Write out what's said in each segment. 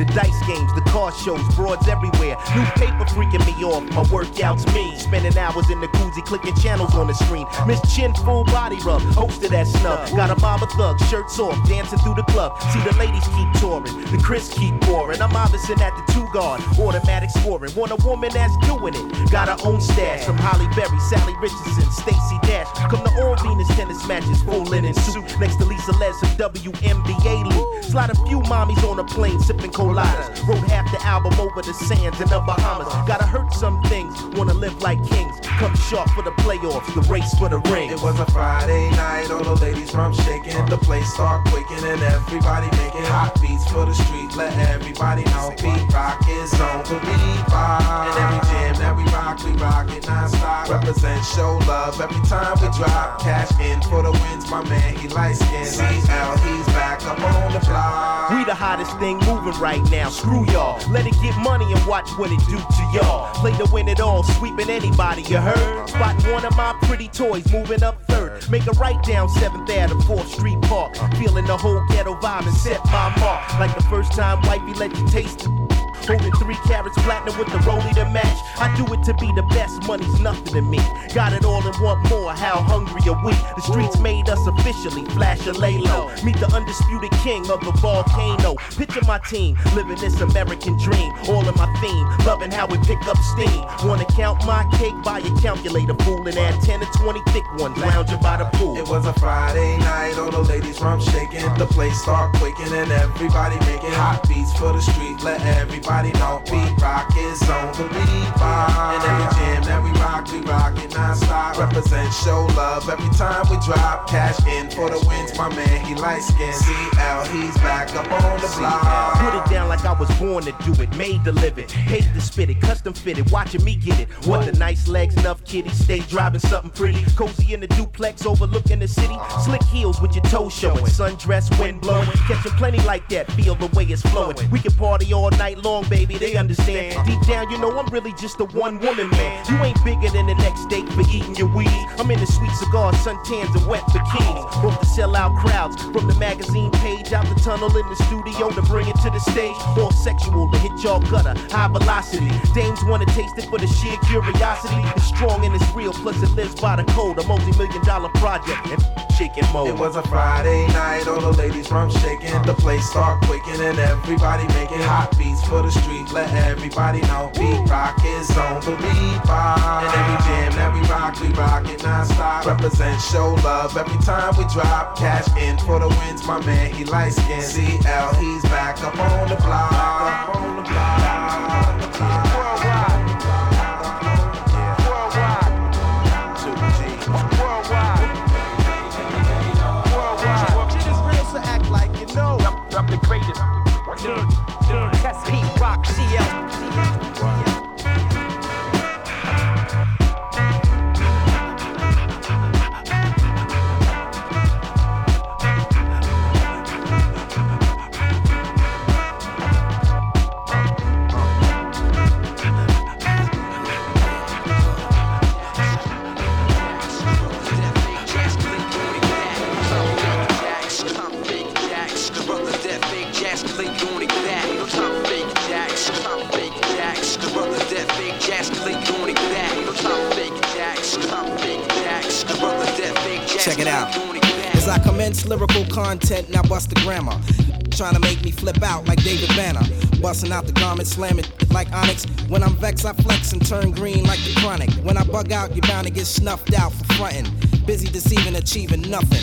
The dice games, the car shows, broads everywhere. New paper freaking me off. My workouts me. Spending hours in the koozie, clicking channels on the screen. Miss Chin, full body rub, hosted that snub. Got a mama thug, shirts off, dancing through the club. See the ladies keep touring, the Chris keep pouring. I'm obviously at the two guard, automatic scoring. Want a woman that's doing it. Got her own stash from Halle Berry, Salli Richardson, Stacy Dash. Come to all Venus tennis matches, full linen suit. Next to Lisa Les some WNBA loot. Slide a few mommies on a plane, sipping coladas. Wrote half the album over the sands in the Bahamas. Gotta hurt some things, wanna live like kings. Come sharp for the playoffs, the race for the ring. It was a Friday night, all the ladies from shaking. The place start quaking and everybody making hot for the street. Let everybody know Pete Rock is on the beat. And every jam we rock, we rock it non-stop. Represent, show love every time we drop. Cash in for the wins, my man, he light skin. CL, he's back up on the block. We the hottest thing moving right now. Screw y'all. Let it get money and watch what it do to y'all. Play to win it all, sweeping anybody, you heard? Spotting one of my pretty toys moving up. Make a right down 7th Ave, 4th Street Park. Feeling the whole ghetto vibe and set my mark. Like the first time wifey let you taste it. Holding three carats platinum with the rollie to match. I do it to be the best, money's nothing to me. Got it all and want more, how hungry are we? The streets made us officially, flash and lay low. Meet the undisputed king of the volcano. Picture my team, living this American dream. All in my theme, loving how we pick up steam. Wanna count my cake, buy a calculator, fool, and add 10 to 20 thick ones, lounging by the pool. It was a Friday night, all the ladies from shaking. The place start quaking and everybody making hot beats for the street. Let everybody know Pete Rock is on the rock. And every jam that we rock, we rock it non-stop. Represent, show love every time we drop. Cash in for the wins, my man, he light skin. CL, he's back up on the block. Put it down like I was born to do it, made to live it. Hate to spit it, custom fitted, watching me get it. What the nice legs, enough kitty, stay driving something pretty. Cozy in the duplex, overlooking the city. Slick heels with your toes showing, sundress, wind blowing. Catching plenty like that, feel the way it's flowing. We can party all night long, baby, they understand. Deep down, you know I'm really just a one woman man. You ain't bigger than the next date for eating your weed. I'm in the sweet cigars, suntans, and wet bikinis. Hope to sell out crowds from the magazine page out the tunnel in the studio to bring it to the stage. All sexual to hit y'all gutter, high velocity. Dames wanna taste it for the sheer curiosity. It's strong and it's real, plus it lives by the code. A multi million dollar project and shaking mode. It was a Friday night, all the ladies from shaking. The place start quaking and everybody making hot beats for the street. Let everybody know Pete Rock is on the beat. And every jam we rock, we rock it non-stop. Represent, show love every time we drop. Cash in for the wins, my man, he light skin. CL, he's back up on the block. Up on the block. The garment, slamming like Onyx. When I'm vexed, I flex and turn green like the chronic. When I bug out, you're bound to get snuffed out for frontin'. Busy deceiving, achieving nothing.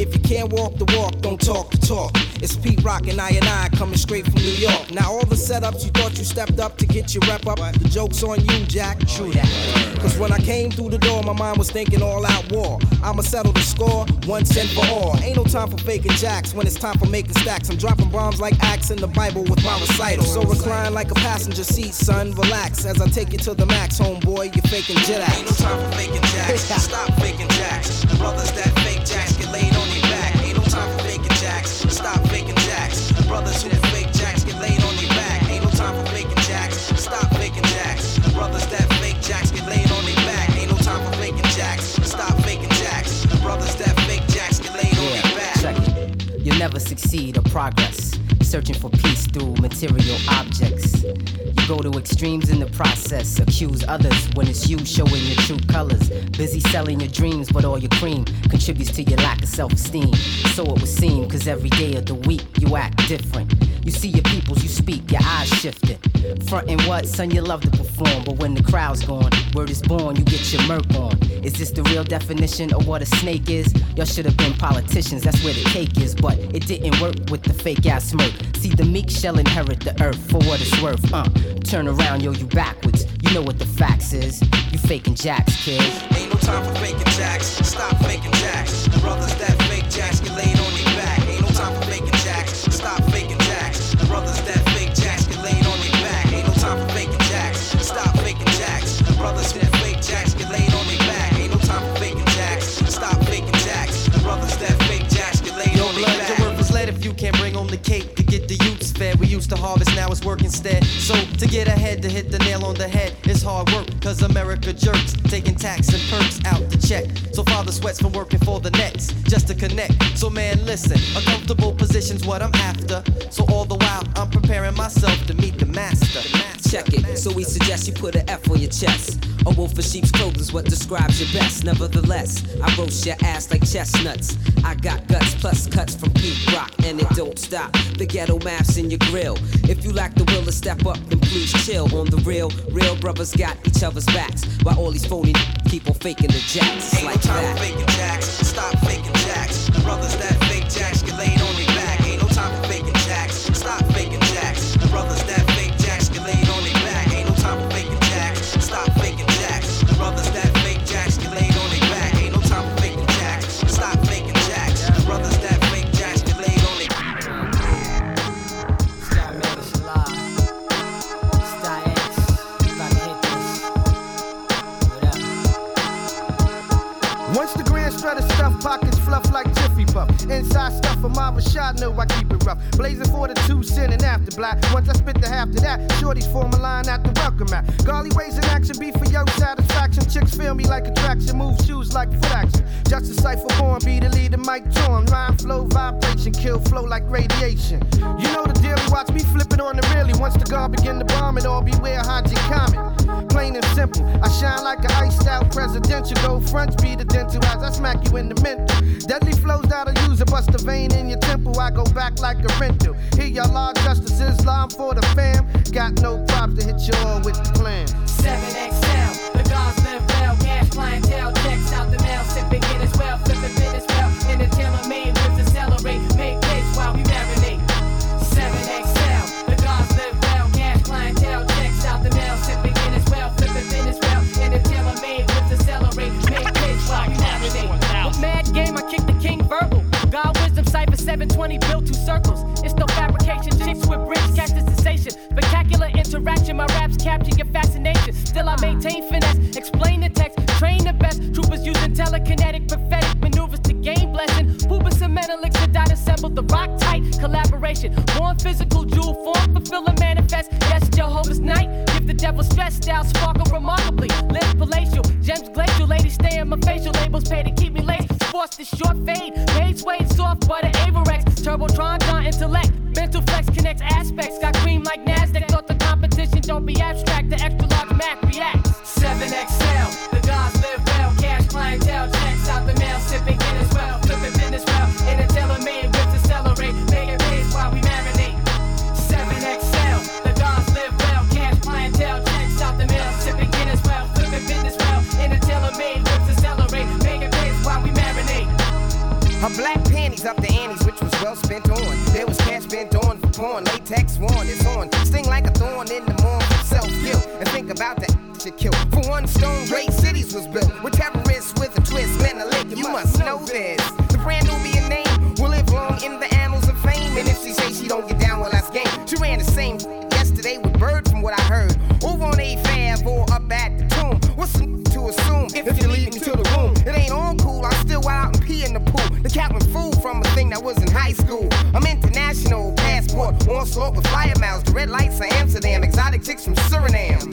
If you can't walk the walk, don't talk the talk. It's Pete Rock and I and I coming straight from New York. Now all the setups you thought you stepped up to get your rep up, the joke's on you, Jack. True that. Cause when I came through the door, my mind was thinking all out war. I'ma settle the score, once and for all. Ain't no time for faking jacks when it's time for making stacks. I'm dropping bombs like acts in the Bible with my recital. So recline like a passenger seat, son. Relax as I take you to the max, homeboy. You're faking jet acts. Ain't no time for faking jacks. Stop faking jacks. The brothers that fake jacks get laid on their progress searching for peace through material objects. You go to extremes in the process, accuse others when it's you showing your true colors. Busy selling your dreams, but all your cream contributes to your lack of self esteem. So it would seem, cause every day of the week you act different. You see your peoples, you speak, your eyes shifting. Frontin' what, son, you love to perform, but when the crowd's gone, word is born, you get your murk on. Is this the real definition of what a snake is? Y'all should have been politicians, that's where the cake is, but it didn't work with the fake ass smirk. See, the meek shall inherit the earth for what it's worth, uh. Turn around, yo, you backwards. You know what the facts is. You faking jacks, kid. Ain't no time for faking jacks. Stop faking jacks. The brothers that fake jacks get laid on their cake to get the youths fed. We used to harvest, now it's work instead. So to get ahead, to hit the nail on the head, it's hard work, cause America jerks, taking tax and perks out the check. So father sweats from working for the next, just to connect. So man, listen, a comfortable position's what I'm after. So all the while, I'm preparing myself to meet the master. Check it. So we suggest you put an F on your chest. A wolf in sheep's clothing's what describes your best. Nevertheless, I roast your ass like chestnuts. I got guts plus cuts from Pete Rock, and it don't stop. The ghetto maps in your grill. If you lack the will to step up, then please chill. On the real, real brothers got each other's backs. While all these phony keep on faking the jacks. It's Ain't like no time that. faking jacks. Stop faking jacks. Brothers that fake jacks get laid on Inside stuff of my Rashad, know I keep it rough. Blazing for the two cent and after black. Once I spit the half to that, shorties form a line at the welcome mat. Golly ways in action, be for your satisfaction. Chicks feel me like attraction, move shoes like foot action. Just a cipher born, be the leader, mic torn. Rhyme flow, vibration, kill flow like radiation. You know the deal, watch me flip it on the really. Once the guard begin to bomb it, all beware Haji comment. Plain and simple, I shine like an iced out presidential. Go fronts, be the dental as I smack you in the mental. Deadly flows that'll use a bust a vein in your temple. I go back like a rental. Here y'all are, justice Islam for the fam. Got no props to hit you all with the plan. 7XL, the gods live well, cash clientele, checks out the mail, sipping in as well, flipping as well, in the tailor made interaction, my raps capture your fascination. Still, I maintain finesse, explain the text, train the best. Troopers using telekinetic, prophetic maneuvers to gain blessing. And Menelik, Sadat assembled the rock tight collaboration. Born physical, jewel form, fulfill and manifest. Yes, Jehovah's night, give the devil stressed out, sparkle remarkably. Lips palatial, gems glacial, ladies stay in my facial labels, pay to keep me late. Force the short fade, paid suede, soft butter, Avirex, Turbotron, John intellect. Mental flex connects aspects, got cream like Her black panties up the anties, which was well spent on. There was cash spent on for porn, latex worn, it's on. Sting like a thorn in the morn self guilt. And think about that shit kill. For one stone, great chicks from Suriname.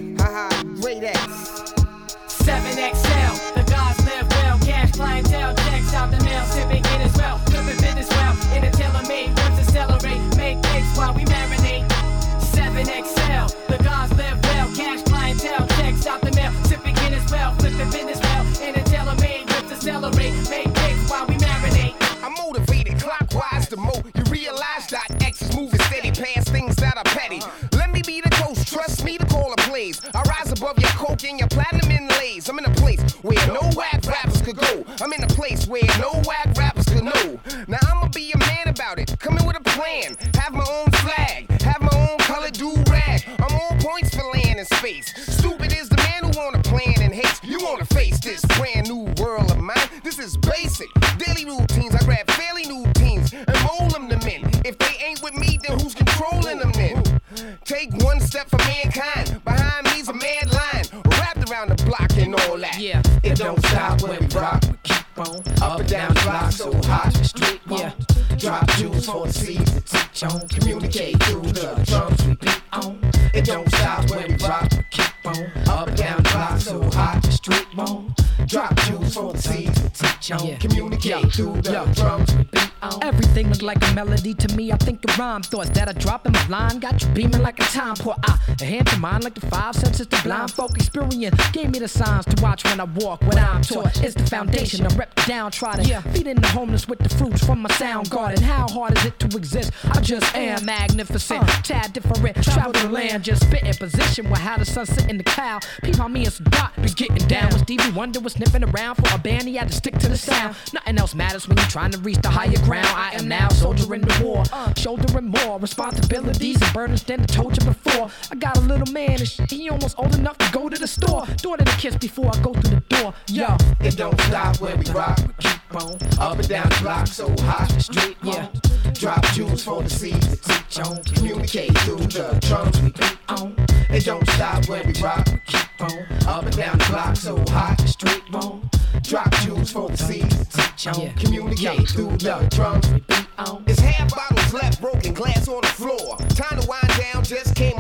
So hot. Street yeah. Drop jewels for the seeds to teach on. Communicate through the drums Drop jewels for the seeds to teach on. Communicate through the drums we beat on. Everything look like a melody to me. I think of rhyme thoughts that I drop in my line. Got you beaming like a time pour. I a hand to mine like the five senses. The blind folk experience gave me the signs to watch when I walk. What I'm taught is the foundation. I rep down, try to yeah feeding the homeless with the fruits from my sound garden. How hard is it to exist? I just am magnificent, uh. tad different. Travel the land, just spit in position with how the sun sit in the cloud. Peep on me and Dot be getting down. With Stevie Wonder was sniffing around for a band, he had to stick to the sound. Nothing else matters when you're trying to reach the higher ground. I am now soldiering the war, shouldering more responsibilities and burdens than I told you before. I got a little man and shit, he almost old enough to go to the store. Daughter to kiss before I go through the door. Yo, It don't stop when we rock. We keep on. Up and down the block so hot. The street yeah. Drop jewels for the seeds to teach on. Communicate through the drums we beat on. It don't stop when we rock. We keep on. Up and down the block so hot. The street on. The seeds to teach on. Communicate through the drums we beat on. It's half bottles left, broken glass on the floor. Time to wind down, just came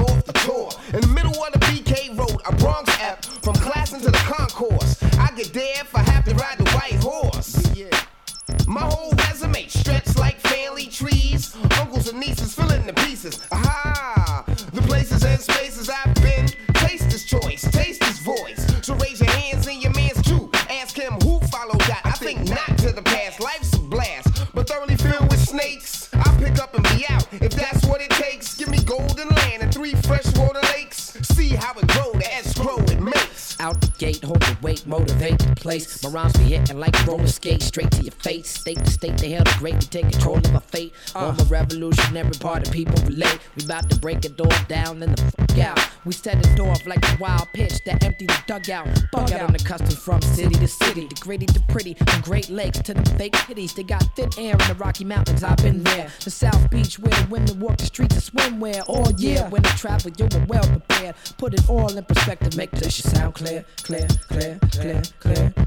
place. My rhymes be hitting like roller skate, straight to your face. State to state, they held the great to take control of our fate. Uh. On the revolutionary party, people relate. We about to break it all down and the fuck out. We set the door off like a wild pitch that empty the dugout. Bug out on the custom from city to city, the gritty to pretty, from Great Lakes to the fake cities. They got thin air in the Rocky Mountains. I've been there. The South Beach where the women walk the streets and swimwear. all year. When I travel, you were well prepared. Put it all in perspective, make this shit sound clear, clear, clear, clear, clear.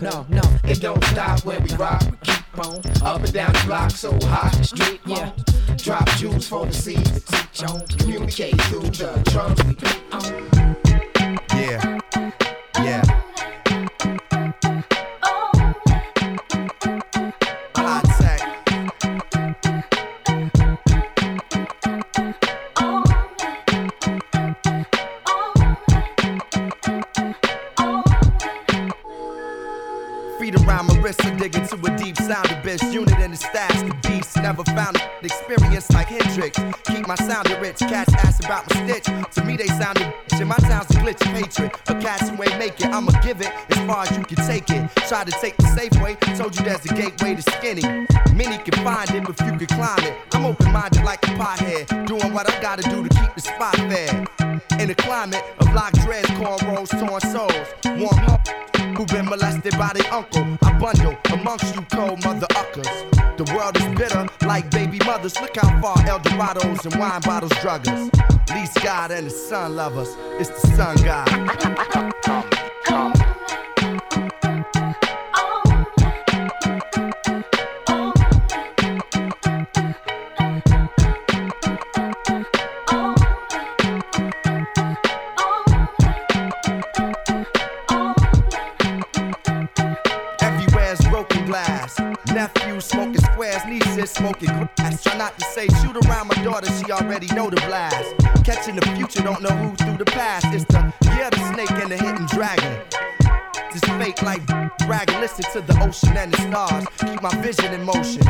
No, no, It don't stop when we rock. We keep on. Up and down the block so hot. Street, yeah. Drop jewels for the seeds to teach on. Communicate through the drums we beat on. Yeah. Yeah. Wrist, I dig into a deep sound abyss. Unit in the stash, the beast. Never found an experience like Hendrix. Keep my sound rich. Cats ask about my stitch. To me, they sounded bitch. My town's a glitch of hatred. A cats who ain't make it. I'ma give it as far as you can take it. Try to take the safe way. Told you there's a gateway to skinny. Many can find it if you can climb it. I'm open minded like a pothead. Doing what I gotta do to keep the spot fair. In a climate of lock dreads, cornrows, torn souls. Warm up who been molested by their uncle. I bundle amongst you cold mother uckers. The world is bitter like baby mothers. Look how far El Dorados and wine bottles drug us. Least God and the sun love us. It's the sun God. Try not to say shoot around my daughter, she already know the blast. Catching the future, don't know who through the past. It's the fake like bragging, listen to the ocean and the stars. Keep my vision in motion,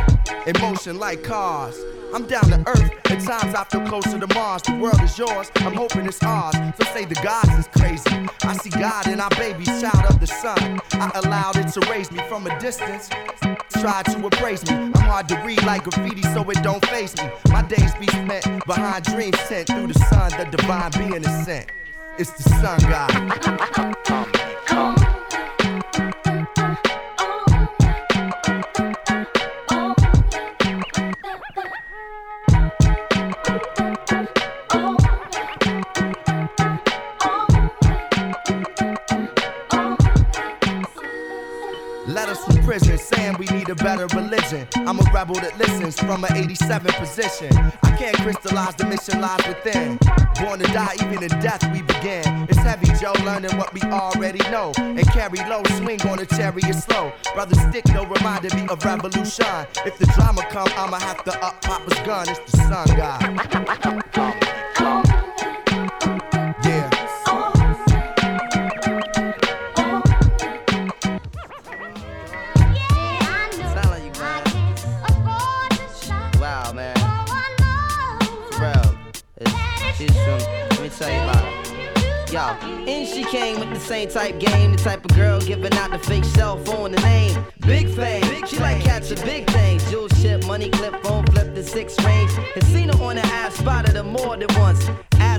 in motion like cars. I'm down to earth. At times I feel closer to Mars. The world is yours. I'm hoping it's ours. So say the gods is crazy. I see God in our baby's child of the sun. I allowed it to raise me from a distance. Try to appraise me. I'm hard to read like graffiti, so it don't face me. My days be spent behind dreams sent through the sun. The divine being is sent. It's the sun god. Letters saying we need a better religion. I'm a rebel that listens from an 87 position. I can't crystallize the mission lies within. Born to die, even in death we begin. It's heavy, Joe, learning what we already know. And carry low, swing on a chariot slow. Brother Stick, no reminded me of revolution. If the drama come, I'ma have to up Papa's gun. It's the sun god. Tell you about her. Yo, and she came with the same type game, the type of girl giving out the fake cell phone, the name. Big fame, she like catching big things. Jewel ship, money clip, phone flip, the six range. Her on the app, spotted her more than once.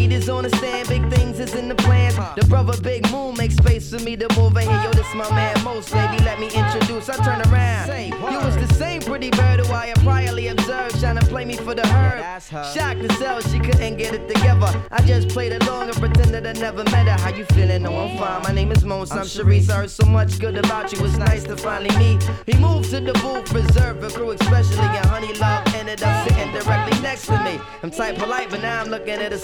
Reed is on the stand. Big things is in the plans. The brother Big Moon makes space for me to move in here. Yo, this my man Most, baby. Let me introduce. I turn around. You was the same pretty bird who I had priorly observed, trying to play me for the herd. Shocked to sell, she couldn't get it together. I just played along and pretended I never met her. How you feeling? No, I'm fine. My name is Mons. I'm Sharice. I heard so much good about you. It's nice to finally meet. He moved to the booth, reserved for crew, especially and Honey Love ended up sitting directly next to me. I'm tight polite, but now I'm looking at her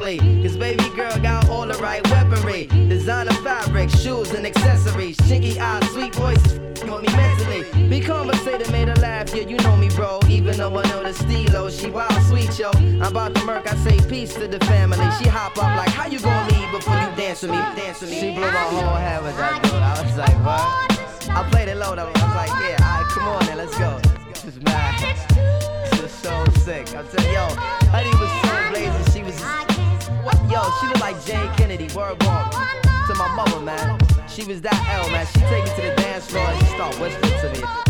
skeptically. Cause baby girl got all the right weaponry. Designer fabric, shoes and accessories. Chinky eyes, sweet voice, with me mentally. Be conversated, made her laugh. Yeah, you know me, bro. Even though I know the stilo, she wild sweet, yo. I'm about to murk, I say peace to the family. She hop up like, how you gonna leave before you dance with me? Dance with me. She blew my whole head with that dude. I was like, what? I played it low though. I was like, yeah, alright, come on then, let's go. This is mad. This is so sick. I'm telling yo, Honey was so blazing. She was, what? Yo, she look like Jayne Kennedy. Word walk to my mother, man. She was that L, man. She take me to the dance floor and she start whispering to me.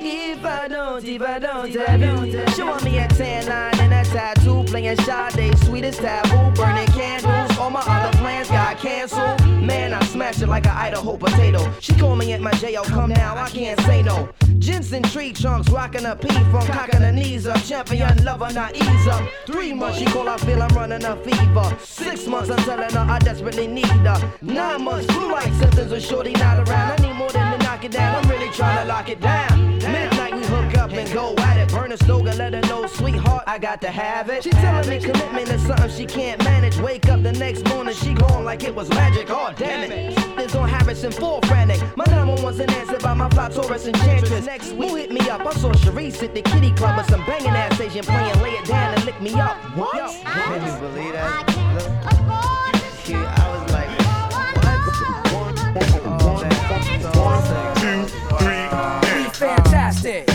If I don't, if I don't, I don't. Showing me a tan line and a tattoo, playing Sade, sweetest taboo, burning candles. All my other plans got canceled. Man, I smashed it like an Idaho potato. She called me at my jail, come now, I can't say no. Jensen tree trunks, rocking a P from cocking her knees up. Champion lover, not ease up. Three months, she call, I feel I'm running a fever. Six months, I'm telling her I desperately need her. Nine months, flu like symptoms with shorty not around. I need more than to knock it down, I'm really trying to lock it down. Midnight, we hook up and go at it. Burn a slogan, let her know, sweetheart, I got to have it. She telling me commitment is something she can't manage. Wake up the next morning, she gone like it was magic. Oh, damn it. This on Harrison, full frantic. My number wasn't answered by my fly Taurus enchantress. Next week, who hit me up? I saw Sharice at the kitty club with some banging ass Asian playing, lay it down and lick me up. What? Yo, can you believe that? I was like, what? Man. So sick. We fantastic.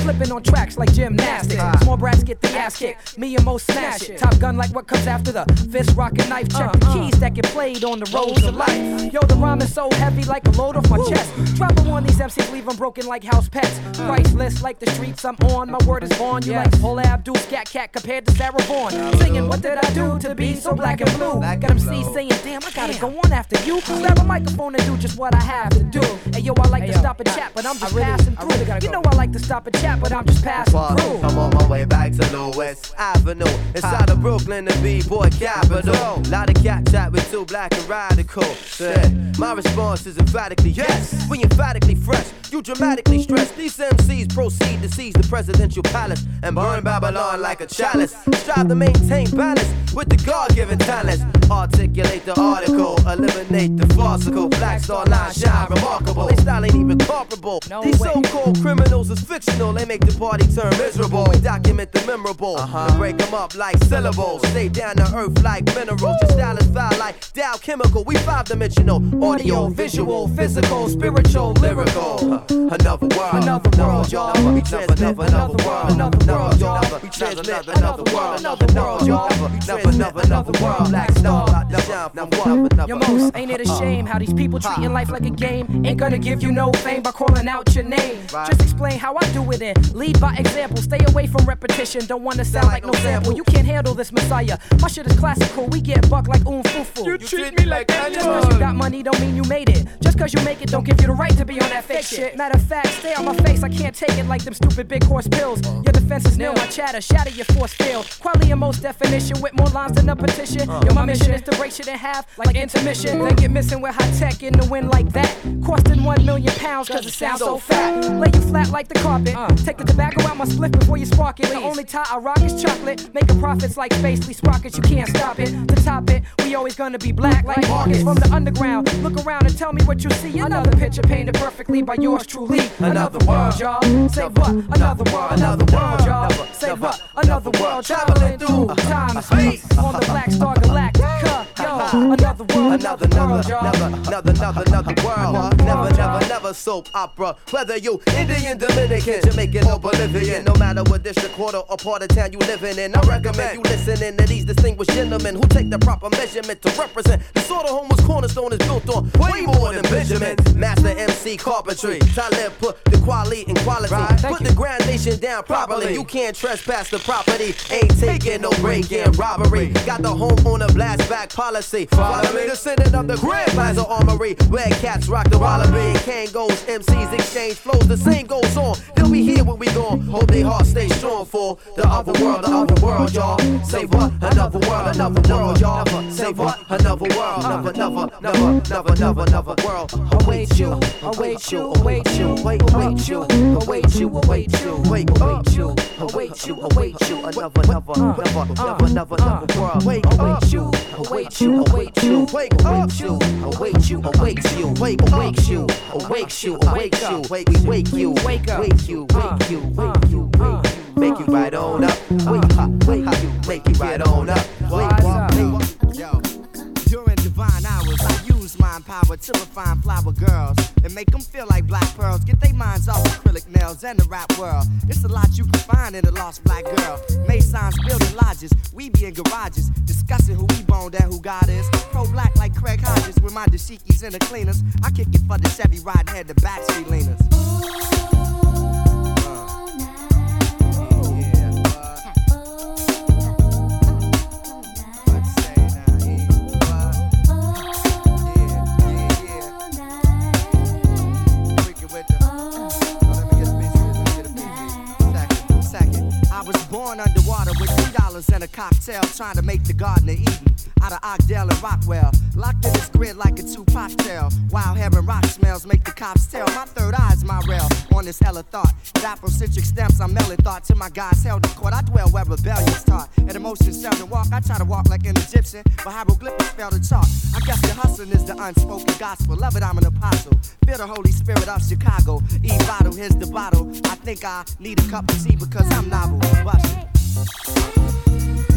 Flipping on tracks like gymnastics. Small brats get the ass kicked, me and Mo smash it. Top gun like what comes after the fist, rock, and knife. Check the keys that get played on the roads of life. Yo, the rhyme is so heavy like a load off my chest. Drop on these MCs, leave them broken like house pets. Priceless like the streets I'm on, my word is born. You like Paula Abdul, Scat Cat compared to Sarah Vaughan. Singing, what did I do to be so black and blue? Got MCs saying, damn, I gotta go on after you. Grab a microphone and do just what I have to do. Hey yo, I like to stop and chat, but I'm just passing through. You know I like to stop and chat, but I'm just passing through. I'm on my way back to West Avenue. Inside of Brooklyn, the B-boy capital. A lot of cat chat with two black and radical. Said, my response is emphatically yes. We emphatically fresh. You dramatically stress. These MCs proceed to seize the presidential palace and burn Babylon like a chalice. Strive to maintain balance with the God-given talents. Articulate the article, eliminate the farcical. Black Star Line shine remarkable. They style ain't even comparable. These so-called criminals is fictional. They make the party turn miserable. We document the memorable and break them up like syllables. Stay down to earth like minerals. Your style is foul like Dow Chemical. We five-dimensional, audio, visual, physical, spiritual, lyrical. Another world, another world, y'all. We transmit another world, another world, y'all. We transmit another world, another world, y'all. Never, never, another world. Black star, about to shine from one. Yo, Mos ain't it a uh-huh. shame how these people treating uh-huh. life like a game? Ain't gonna give you no fame by calling out your name. Just explain how I do it and lead by example. Stay away from repetition. Don't wanna sound like no sample. You can't handle this messiah. My shit is classical. We get buck like oom fufu. You treat me like Just cause you got money don't mean you made it. Just cause you make it don't give you the right to be on that fake shit. Matter of fact, stay on my face. I can't take it like them stupid big horse pills. Uh, your defense is nil. My chatter, shatter your force field. Quality in most definition with more lines than a petition. Uh, Yo, my mission is to break shit in half like intermission. Then get missing with high tech in the wind like that. Costing one million pounds cause it sounds so fat. Lay you flat like the carpet. Uh. Take the tobacco out my split before you spark it. The only tie I rock is chocolate. Making profits like Spacely Sprockets. You can't stop it. To top it, we always gonna be black like Marcus from the underground. Look around and tell me what you see. Another picture painted perfectly by yours truly. Another world, y'all. Say what? Another world, another world, y'all. Say what? Another world traveling through time and space on the Black Star Galactica. Another world, Another, another, another, another, another, another world. Never, never, never soap opera. Whether you Indian, Dominican, Jamaican, or Bolivian, no matter what district, quarter, or part of town you living in, I recommend you listening to these distinguished gentlemen who take the proper measurement to represent the sort of home whose cornerstone is built on way more than Benjamin. Master MC carpentry, Talib put the quality in quality. Put the grand nation down properly. You can't trespass the property. Ain't taking no break-in robbery. Got the home on a blast back policy. Follow me, descendant of the Grand Plaza Armory. Where cats rock the wallaby. Kangos, MCs exchange flows. The same goes on. They'll be here when we gone. Hope they heart stay strong for the other world, the other world, y'all. Say what? Another world, another world, y'all. Say what? Another world, another, another, another, another, another, another world. Await you, await you, await you, wait, await you, await you, await you, wait, await you, await you, await you, another, another, another, another, another, another world. Wait, await you, await you, await you, wait, await you, await you, await you, wait, await you, await you, await you, wait, we wake you, wake up, wake you, wake uh, uh, you, wake uh, you, wake you, make you right on up, wake, ha, wake you, make you right on up, wake, wake. Yo, during divine hours, I use mind power to refine flower girls and make them feel like black pearls. Get their minds off nails and the rap world. It's a lot you can find in a lost black girl. Masons building lodges, we be in garages, discussing who we boned and who God is. Pro black like Craig Hodges with my dashikis and the cleaners. I kick it for the Chevy riding head, the backstreet leaners. Born underwater with three dollars and a cocktail, trying to make the Garden of Eden out of Ockdale and Rockwell. Locked in this grid like a Tupac tale. Wild hair and rock smells make the cops tell. My third eye's my rail on this hella thought. With Afrocentric stamps, I'm mailing thought to my guys held in court. I dwell where rebellion's taught. And emotions seldom walk. I try to walk like an Egyptian, but hieroglyphics fail to talk. I guess the hustling is the unspoken gospel. Love it, I'm an apostle. Feel the Holy Spirit of Chicago. E bottle, here's the bottle. I think I need a cup of tea because I'm novel. It.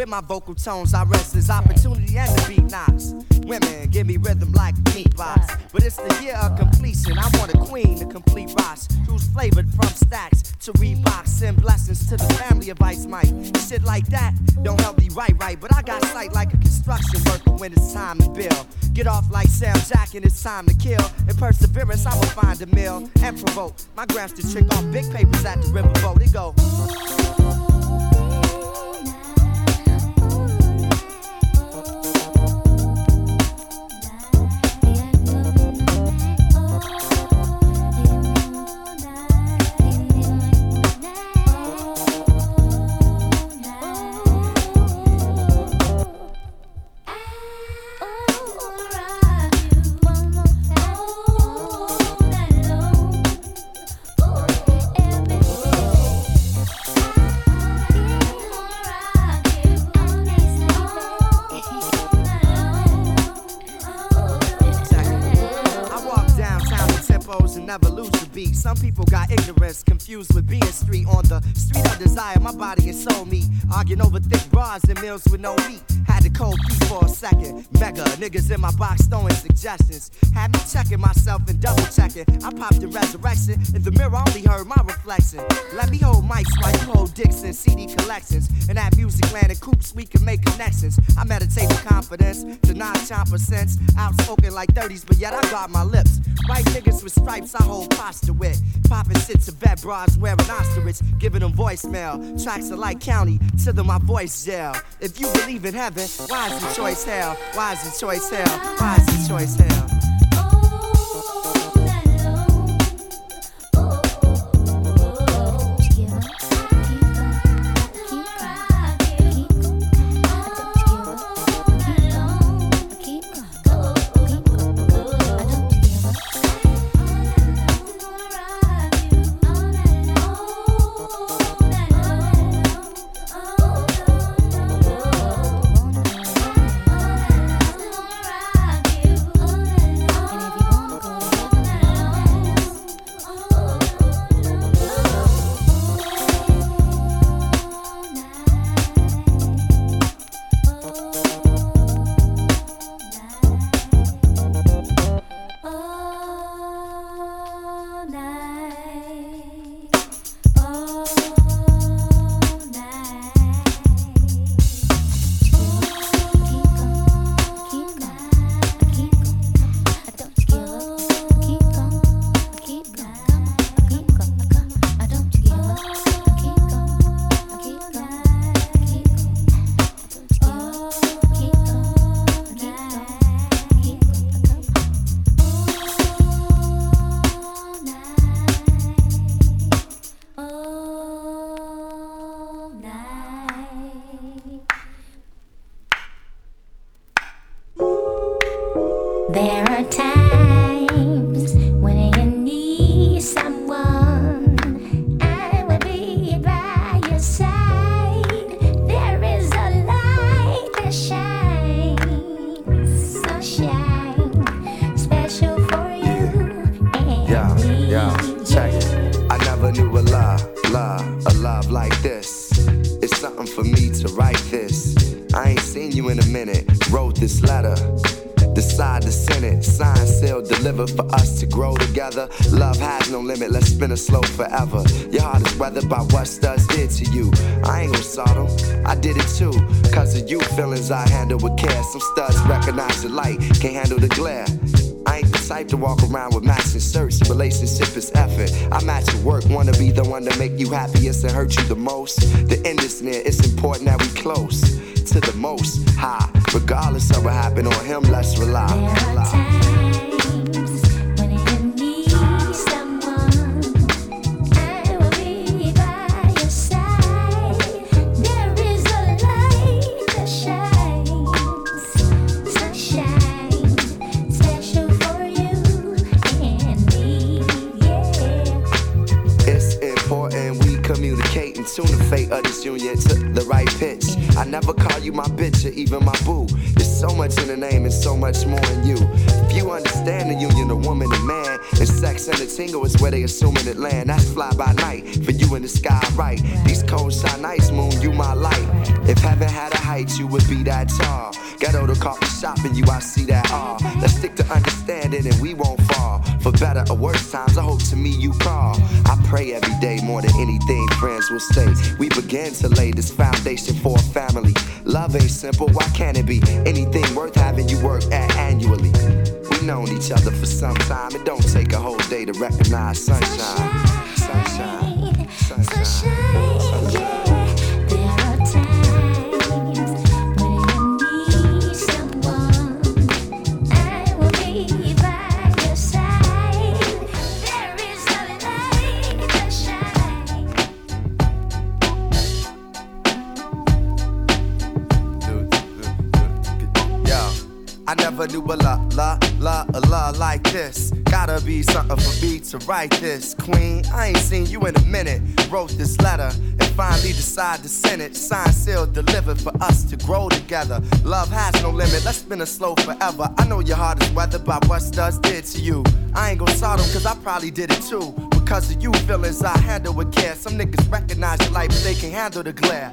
With my vocal tones, I rest as opportunity and the beat knocks. Women give me rhythm like beatbox, but it's the year of completion. I want a queen to complete box, who's flavored from stacks to Reebok. Send blessings to the family of Ice Mike. Shit like that don't help me write right, but I got sight like a construction worker when it's time to build. Get off like Sam Jack and it's time to kill. In perseverance, I'ma find a mill and provoke my grams to trick off big papers at the riverboat. It go. Confused with being street on the street of desire. My body and soul meet, arguing over thick bras and meals with no meat. Had to cold feet for a second. Mega niggas in my box throwing suggestions. Had me checking myself and double checking. I popped the resurrection. In the mirror, only heard my reflection. Let me hold mics you hold Dixon CD collections. And that music land and coops, we can make connections. I meditate with confidence to non chomper sense. Outspoken like 30s, but yet I guard my lips. White niggas with stripes, I hold posture with. Popping shit to bed, bras wearing ostrich. Giving them voicemail. Tracks of like county to the my voice jail. If you believe in heaven, why is the choice hell? Why is the choice hell? Why is the choice hell? Happiest or even my boo. There's so much in the name and so much more in you. If you understand the union of woman and man. And sex and the tingle is where they assuming it land. That's fly by night for you in the sky, right? These cold shine nights, moon, you my light. If heaven had a height, you would be that tall. Ghetto to coffee shop and you, I see that all. Let's stick to understanding and we won't fall. For better or worse times, I hope to me you call. I pray every day more than anything, friends will stay. We begin to lay this foundation for a family. Love ain't simple, why can't it be? Anything worth having you work at annually. We've known each other for some time, it don't take a whole day to recognize sunshine. Sunshine. Sunshine. sunshine. I never knew a la la la a la like this. Gotta be something for me to write this. Queen, I ain't seen you in a minute. Wrote this letter and finally decided to send it. Signed, sealed, delivered for us to grow together. Love has no limit, let's spin a slow forever. I know your heart is weathered by what studs did to you. I ain't gon' them cause I probably did it too. Because of you feelings I handle with care. Some niggas recognize your light, but they can't handle the glare.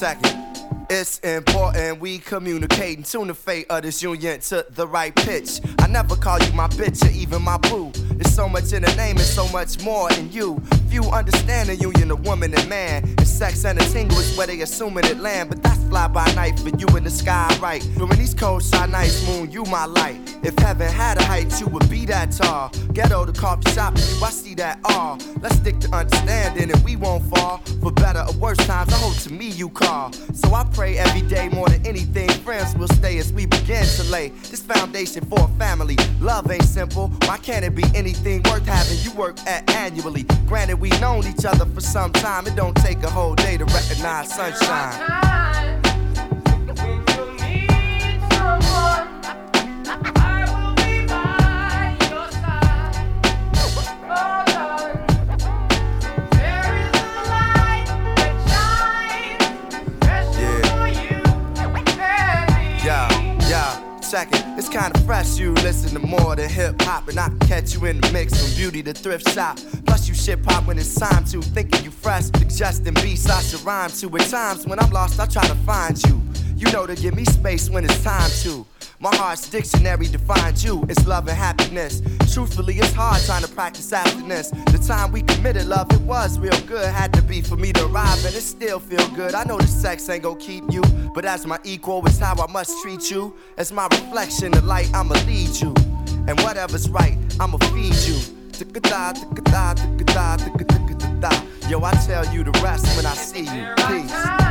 Second. It's important we communicate and tune the fate of this union to the right pitch. I never call you my bitch or even my boo. There's so much in the name and so much more in you. Few understand the union of woman and man. And sex and a tingle is where they assuming it land. But that's fly by night for you in the sky, right? During these cold side nights, moon, you my light. If heaven had a height, you would be that tall. Ghetto to coffee shop, you, I see that all. Let's stick to understanding and we won't fall. For better or worse times, I hope to me you call. So I pray every day more than anything, friends will stay as we begin to lay this foundation for a family. Love ain't simple, why can't it be anything worth having you work at annually? Granted, we've known each other for some time, it don't take a whole day to recognize sunshine. Second. It's kinda fresh, you listen to more than hip hop, and I can catch you in the mix from beauty to thrift shop. Plus, you shit pop when it's time to. Thinking you fresh, suggesting beats I should rhyme to. At times when I'm lost, I try to find you. You know to give me space when it's time to. My heart's dictionary defines you. It's love and happiness. Truthfully, it's hard trying to practice happiness. The time we committed love, it was real good. Had to be for me to arrive, and it still feel good. I know the sex ain't gonna keep you, but as my equal, it's how I must treat you. As my reflection, the light, I'ma lead you. And whatever's right, I'ma feed you. Yo, I tell you the rest when I see you. Peace.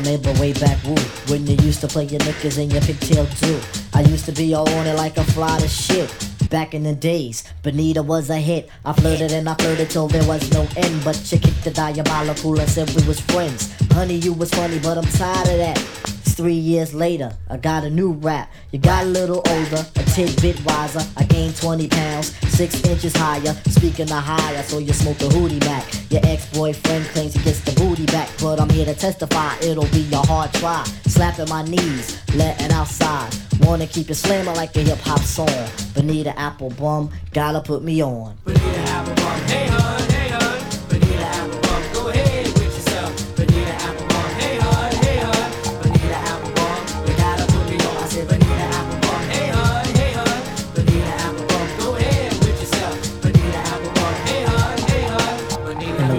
Applebum, remember way back woo. When you used to play your knickers and your pigtail too. I used to be all on it like a fly to shit. Back in the days, Bonita was a hit. I flirted and I flirted till there was no end. But you kicked the diabolical and said we was friends. Honey, you was funny, but I'm tired of that three years later, I got a new rap. You got a little older, a tidbit wiser. I gained 20 pounds, six inches higher. Speaking of higher, so you smoke the hootie back Your ex-boyfriend claims he gets the booty back But I'm here to testify, it'll be a hard try. Slapping my knees, letting outside. Wanna keep it slamming like a hip-hop song. Bonita Applebum, gotta put me on. Hun, hey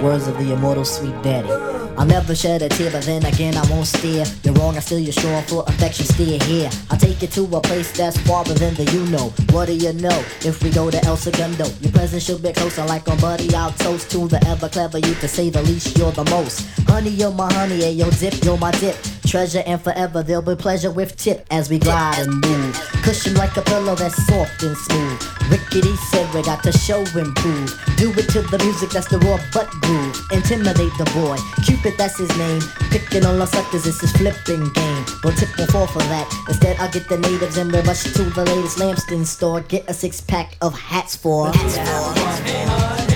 words of the immortal sweet daddy. I'll never shed a tear, but then again I won't steer. You're wrong, I still you're strong for affection, steer here. I'll take you to a place that's farther than the you know. What do you know? If we go to El Segundo, your presence should be closer like on Buddy. I'll toast to the ever clever you to say the least, you're the most. Honey, you're my honey, and your dip, you're my dip. Treasure and forever, there'll be pleasure with tip as we glide and move. Cushion like a pillow that's soft and smooth. Rickety said we got to show improve. Do it to the music that's the raw butt groove. Intimidate the boy. Cupid, that's his name. Picking on the suckers, it's his flipping game. But tip will fall for that. Instead, I'll get the natives and we rush to the latest Lambston store. Get a six pack of hats for. Hey hun,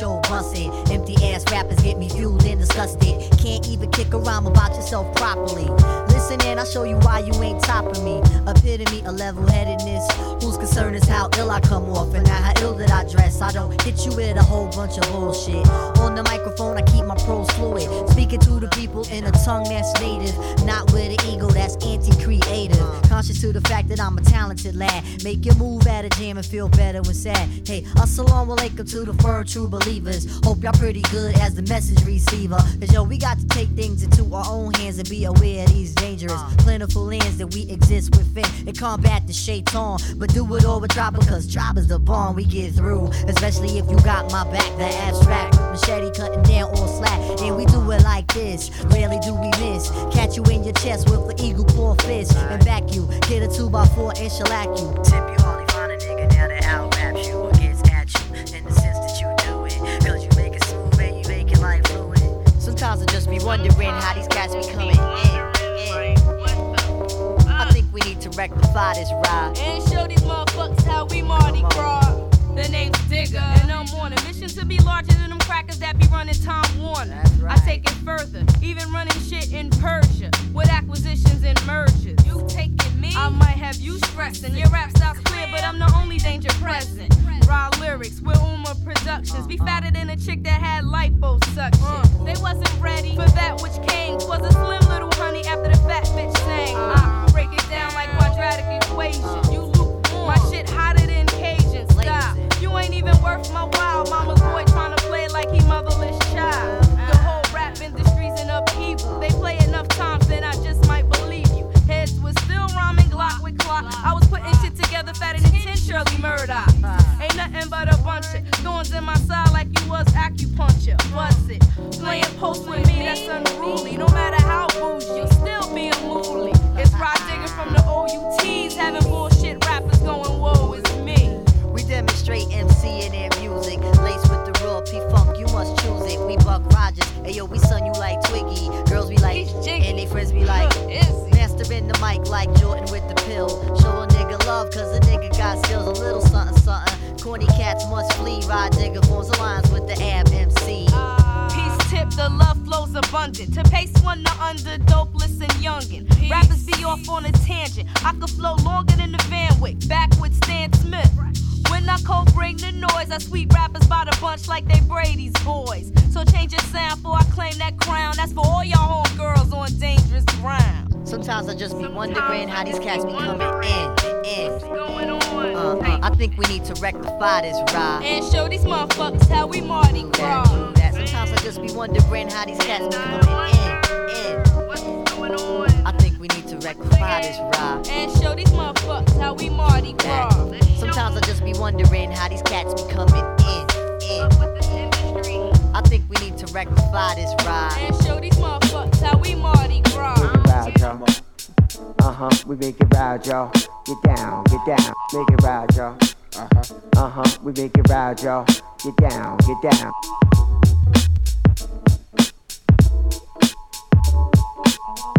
busted. Empty ass rappers get me fueled and disgusted. Can't even kick a rhyme about yourself properly. Listen in, I'll show you why you ain't topping me. Epitome of level headedness. Whose concern is how ill I come off and not how ill that I dress. I don't hit you with a whole bunch of bullshit. On the microphone, I keep my pros fluid. Speaking to the people in a tongue that's native, not with an ego that's anti creative. Conscious to the fact that I'm a talented lad. Make your move at a jam and feel better when sad. Hey, assalamu alaikum to the firm true believers. Hope y'all pretty good as the message receiver. Cause yo, we got to take things into our own hands and be aware of these dangerous, uh. plentiful lands that we exist within and combat the shaitan. But do it all with drop because drop is the bond we get through. Especially if you got my back, the abstract. Machete cutting down all slack. And we do it like this. Rarely do we miss. Catch you in your chest with the eagle claw fist. And back you. Get a 2 by 4 and shellac you. Tip you Sometimes I just be wondering how these cats be coming in. I think we need to rectify this ride. And show these motherfuckers how we Mardi Gras. The name's Digger, and I'm on a mission to be larger than crackers that be running Time Warner. I take it further, even running shit in Persia with acquisitions and mergers. You taking me? I might have you stressing. Your rap style's clear, but I'm the only danger present. Raw lyrics with Ummah Productions. Be uh-uh. fatter than a chick that had liposuction. Uh-uh. They wasn't ready for that which came. Was a slim little honey after the fat bitch sang. Uh-uh. I break it down like quadratic equation. You lukewarm. My shit hotter than Cajun style. You ain't even worth my while. Mama's boy trying to play motherless child. The whole rap industry's in upheaval. They play enough times, then I just might believe you. Heads was still rhyming Glock with clock. I was putting shit together fatter than 10 Shirley. Ain't nothing but a bunch of thorns in my side like you was acupuncture. Was it? Playing post with me, that's unruly. No matter how bougie, you still be a mooly. It's Rah Digga from the OUTs having bullshit rappers going, whoa, is me. We demonstrate MC and their music. Laced with the raw P funk, you must choose it. We Buck Rogers. Ayo, we son you like Twiggy. Girls be like, and they friends be like, Master in the mic like Jordan with the pill. Show a nigga love, cause a nigga got skills. A little something, something. Corny cats must flee. Rah Digga forms alliance with the Ab MC. Uh, peace tip, the love flows abundant. To pace one to under, dope, listen, youngin'. Rappers be off on a tangent. I could flow longer than the Van Wyck, back with Stan Smith. When I cold bring the noise, I sweep rappers by the bunch like they Brady's boys. So change your sound before I claim that crown. That's for all y'all homegirls on dangerous ground. Sometimes I just be wondering how these cats be coming in, in. Uh, uh, I think we need to rectify this ride. And show these motherfuckers how we Mardi Gras. Sometimes I just be wondering how these cats be coming in, in. I think we need to rectify this ride. And show these motherfuckers how we Mardi Gras. Sometimes I just be wondering how these cats be coming in, in. I think we need to rectify this ride. And show these motherfuckers how we Mardi Gras. Uh huh, we make it ride, y'all. Get down, get down, make it ride, y'all. Uh huh, uh huh, we make it ride, y'all. Get down, get down. Do do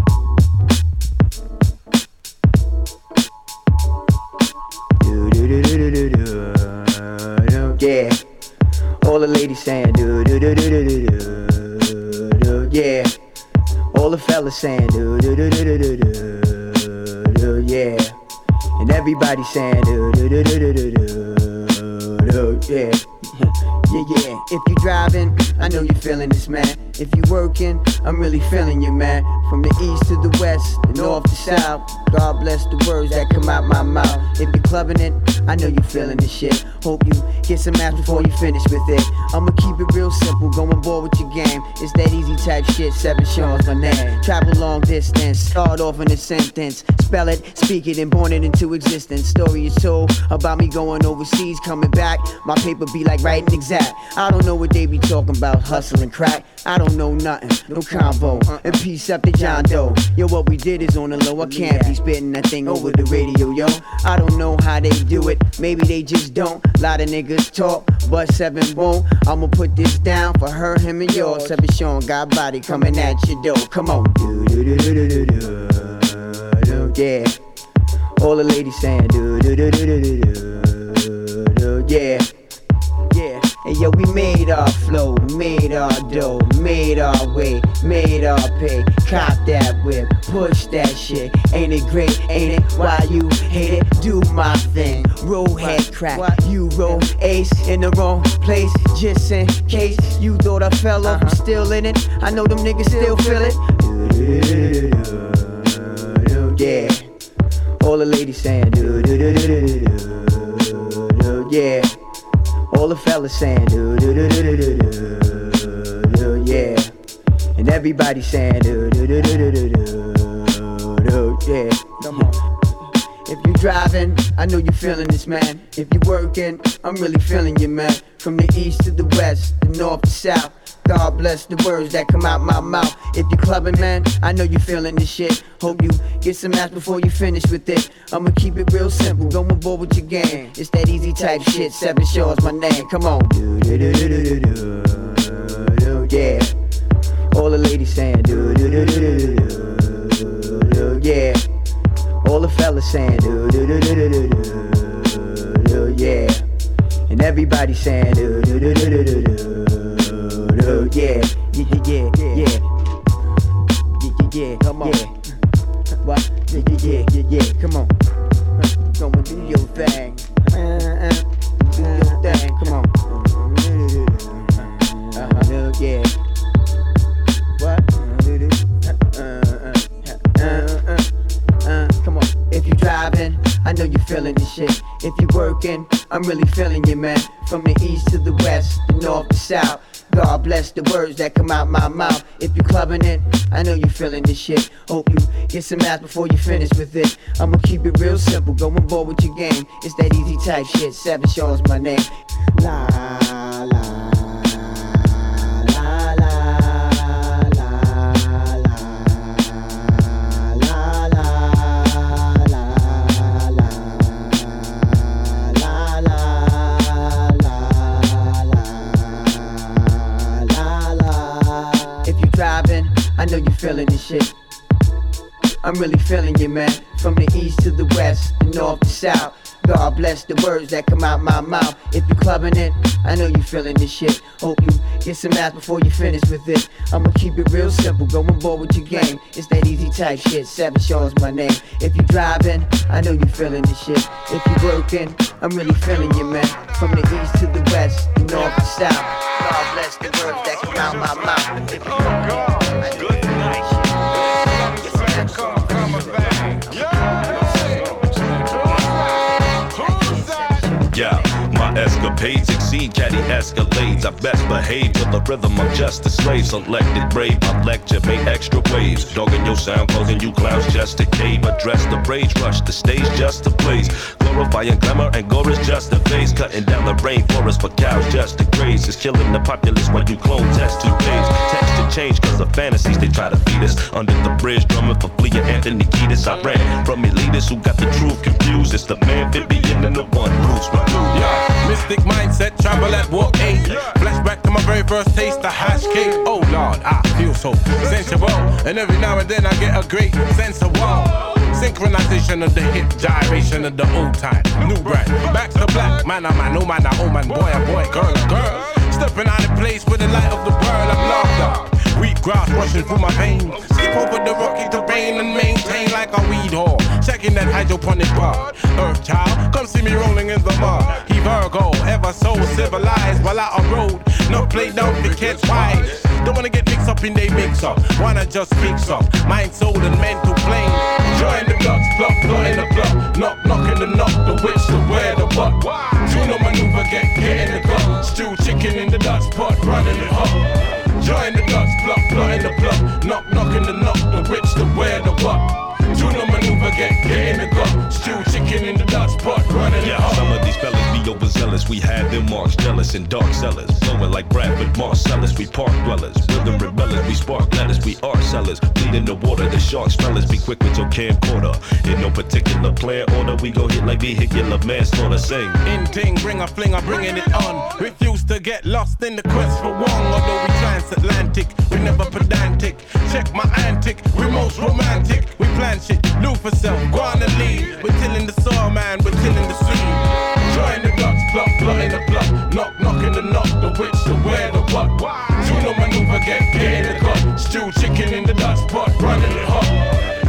Yeah, all the ladies saying do do do do do do do. Yeah, all the fellas saying do do do do do do do. Yeah, and everybody saying do do do do do do do. Yeah. Yeah, yeah. If you driving, I know you're feeling this, man. If you working, I'm really feeling you, man. From the east to the west, the north to south. God bless the words that come out my mouth. If you're clubbing it, I know you're feeling this shit. Hope you get some ass before you finish with it. I'ma keep it real simple, go on board with your game. It's that easy type shit, seven Sean's my name. Travel long distance, start off in a sentence. Spell it, speak it, and born it into existence. Story is told about me going overseas, coming back. My paper be like writing exact. I don't know what they be talking about, hustling crack. I don't know nothing, no combo. And peace up to John Doe. Yo, what we did is on the low. I can't be spitting that thing over the radio, yo. I don't know how they do it, maybe they just don't. Lot of niggas talk, but seven won't. I'ma put this down for her, him, and yours. Seven Sean got body coming at your door. Come on. Yeah. All the ladies saying do do do do do do do. Yeah. Yeah, yo, we made our flow, made our dough, made our way, made our pay. Cop that whip, push that shit. Ain't it great? Ain't it? Why you hate it? Do my thing. Roll head crack, you roll ace in the wrong place. Just in case you thought I fell off, I'm still in it. I know them niggas still feel it. Yeah, all the ladies saying do do do do do do. Yeah. All the fellas saying do do do do do do do yeah, and everybody saying do do do do do do do yeah. Come on. If you driving, I know you feeling this, man. If you working, I'm really feeling you, man. From the east to the west, the north to south. God bless the words that come out my mouth. If you clubbing, man, I know you feeling this shit. Hope you get some ass before you finish with it. I'ma keep it real simple, go on board with your game. It's that easy type shit. Seven shows my name. Come on, yeah. All the ladies saying do do do do do do yeah. All the fellas saying do do do do do do yeah. And everybody saying do do do do do do do do yeah. Yeah yeah yeah yeah. Yeah yeah come on. Yeah. What? Yeah yeah yeah yeah come on. Come on do your thing. Uh, uh, do your thing. Come on. Uh huh. Yeah. What? Uh, uh, uh, uh, uh, come on. If you driving, I know you're feeling this shit. If you're working, I'm really feeling you, man. From the east to the west, the north to south. God bless the words that come out my mouth. If you clubbing it, I know you feeling this shit. Hope you get some ass before you finish with it. I'ma keep it real simple, go on board with your game. It's that easy type shit. Seven shows my name. La feeling this shit. I'm really feeling you, man. From the east to the west, the north to south. God bless the words that come out my mouth. If you clubbing it, I know you feeling this shit. Hope you get some ass before you finish with it. I'ma keep it real simple, go on board with your game. It's that easy type shit. Seven shows my name. If you driving, I know you feeling this shit. If you working, I'm really feeling you, man. From the east to the west, the north to south. God bless the words that come out my mouth. If you oh, my escapades exceed caddy escalades. I best behave to the rhythm. I'm just a slave, selected brave. My lecture made extra waves. Dogging your sound, causing you clowns just to cave. Address the rage, rush the stage just to blaze. Glorifying glamour and gore is just a phase. Cutting down the rainforest for cows just to graze. It's killing the populace when you clone test two days. Texture change cause the fantasies they try to feed us. Under the bridge, drumming for Flea and Anthony Kiedis. I ran from elitists who got the truth confused. It's the man, Vivian, and the one Bruce Wayne. Yeah, mystic mindset, travel at walk eight. Flashback to my very first taste of hash cake. Oh Lord, I feel so sensual. And every now and then I get a great sense of wow. Synchronization of the hip, gyration of the old time. New brand, back to black. Man, I'm man, oh man, oh man, boy, oh boy, girl, girl. Stepping out of place with the light of the world, I'm locked up. Wheat grass rushing through my veins. Skip over the rocky terrain and maintain like a weed whore. Checking that hydroponic bar. Earth child, come see me rolling in the mud. He Virgo, ever so civilized while on road. No play down to catch wise. Don't wanna get mixed up in they mix up. Wanna just fix up. Mind, soul, and mental plane. Join the ducks, pluck, not in the pluck. Knock, knock in the knock, the witch, the where, the what. Do no maneuver, get, get in the gut. Stew chicken in the Dutch pot, running it up. Overzealous. We had them marks jealous and dark cellars. Flowing like Branford Marsalis. We park dwellers. Rhythm rebellers. We spark letters. We are sellers. Bleed in the water. The sharks fellas. Be quick with your camcorder. In no particular plan order. We go hit like vehicular manslaughter. Sing. In ting, bring a fling, I'm bringing it on. Refuse to get lost in the quest for one. Although we transatlantic, we never pedantic. Check my antic, we most romantic. We plan shit, new for self, go on the lead. We're tilling the soil, man, we're tilling the scene. Join the blocks, plot, plot in the block. Knock, knocking the knock, the witch, the where, the what. Juno maneuver, get, get in the gut. Stew chicken in the dust pot, running it hot.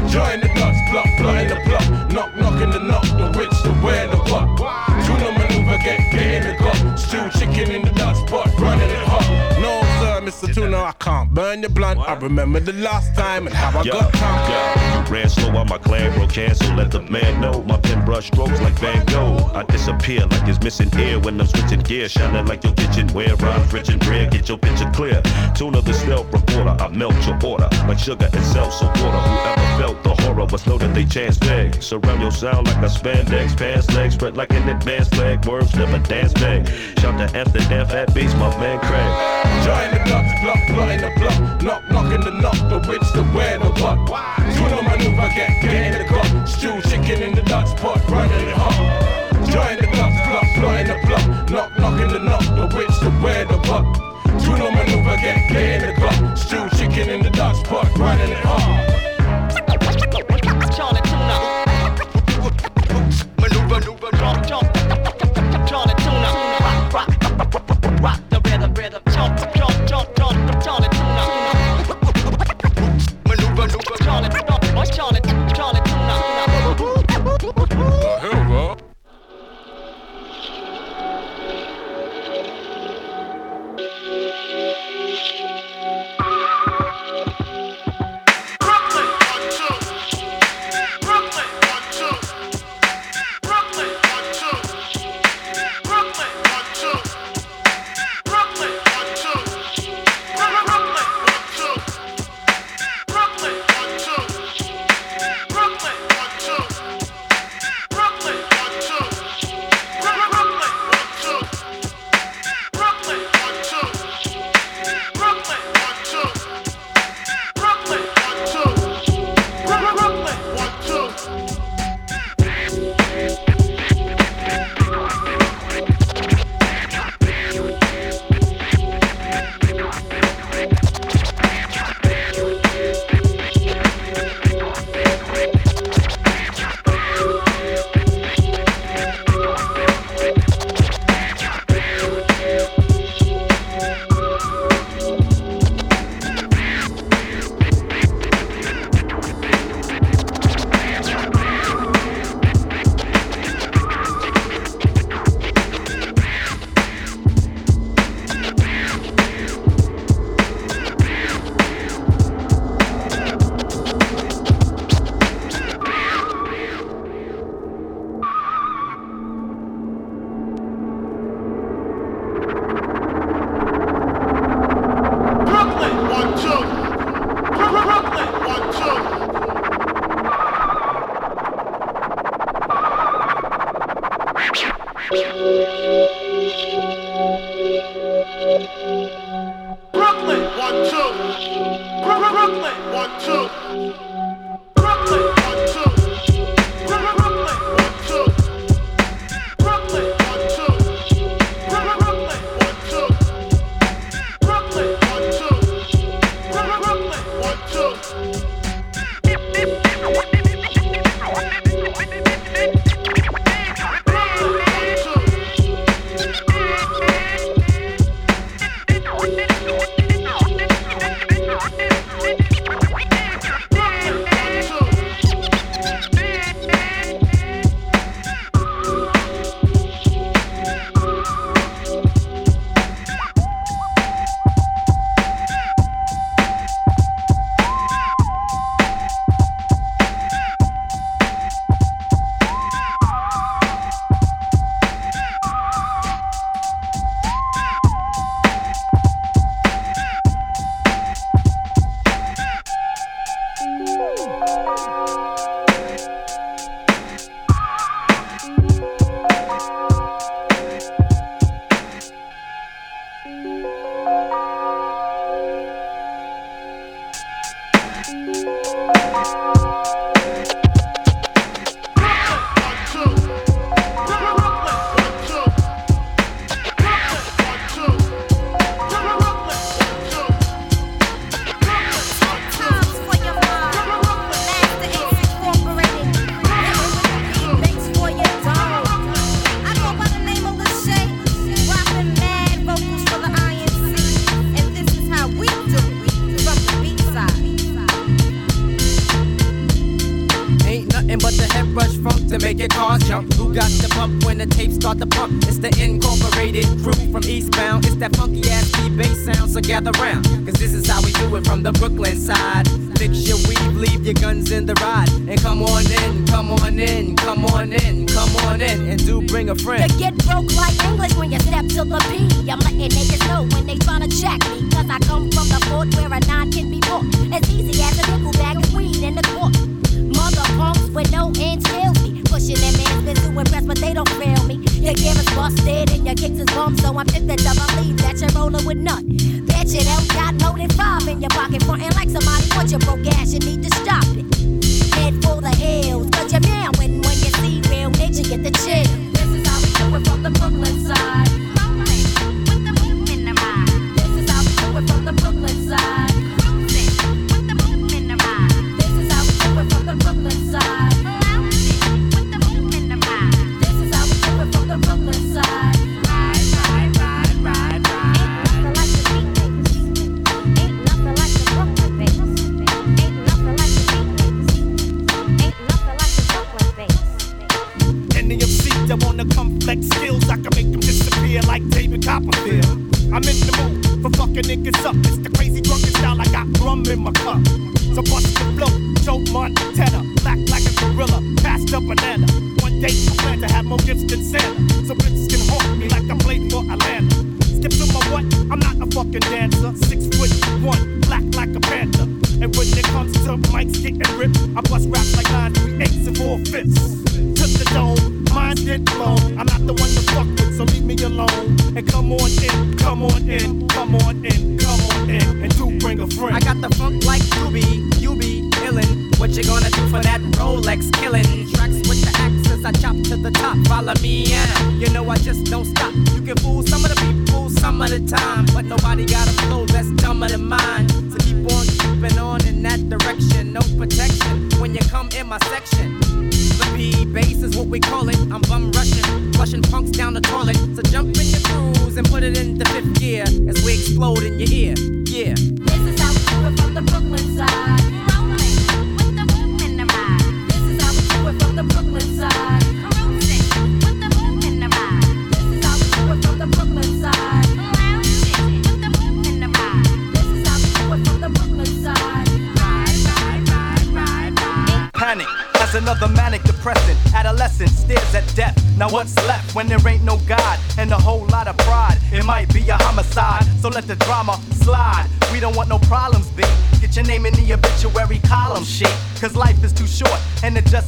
Join the dots, plot, plot in the block. Knock, knocking the knock, the witch, the where, the what. Tuna, I can't burn your blunt. I remember the last time and how I got yeah. You ran slow on my clan, bro. Cancel, let the man know. My pen brush strokes like Van Gogh. I disappear like it's missing air when I'm switching gear. Shining like your kitchen where rhymes rich and rare. Get your picture clear. Tuna the stealth reporter. I melt your order like sugar and seltzer water. Whoever felt the horror must know that they chance bag. Surround your sound like a spandex. Pants legs spread like an advanced flag. Words never dance back. Shout to Amsterdam, fat beats, my man Craig. Join the dots, plot in the block. Knock, knocking the knock, the witch, the where, the what. Juno maneuver, get, get in the gut. Stew chicken in the dots pot, running it hot. Join the plot, plot in the block. Knock, knocking the knock, the witch, the where, the what. Juno maneuver, get, get in the gut. Stew chicken in the dots pot, running it hot.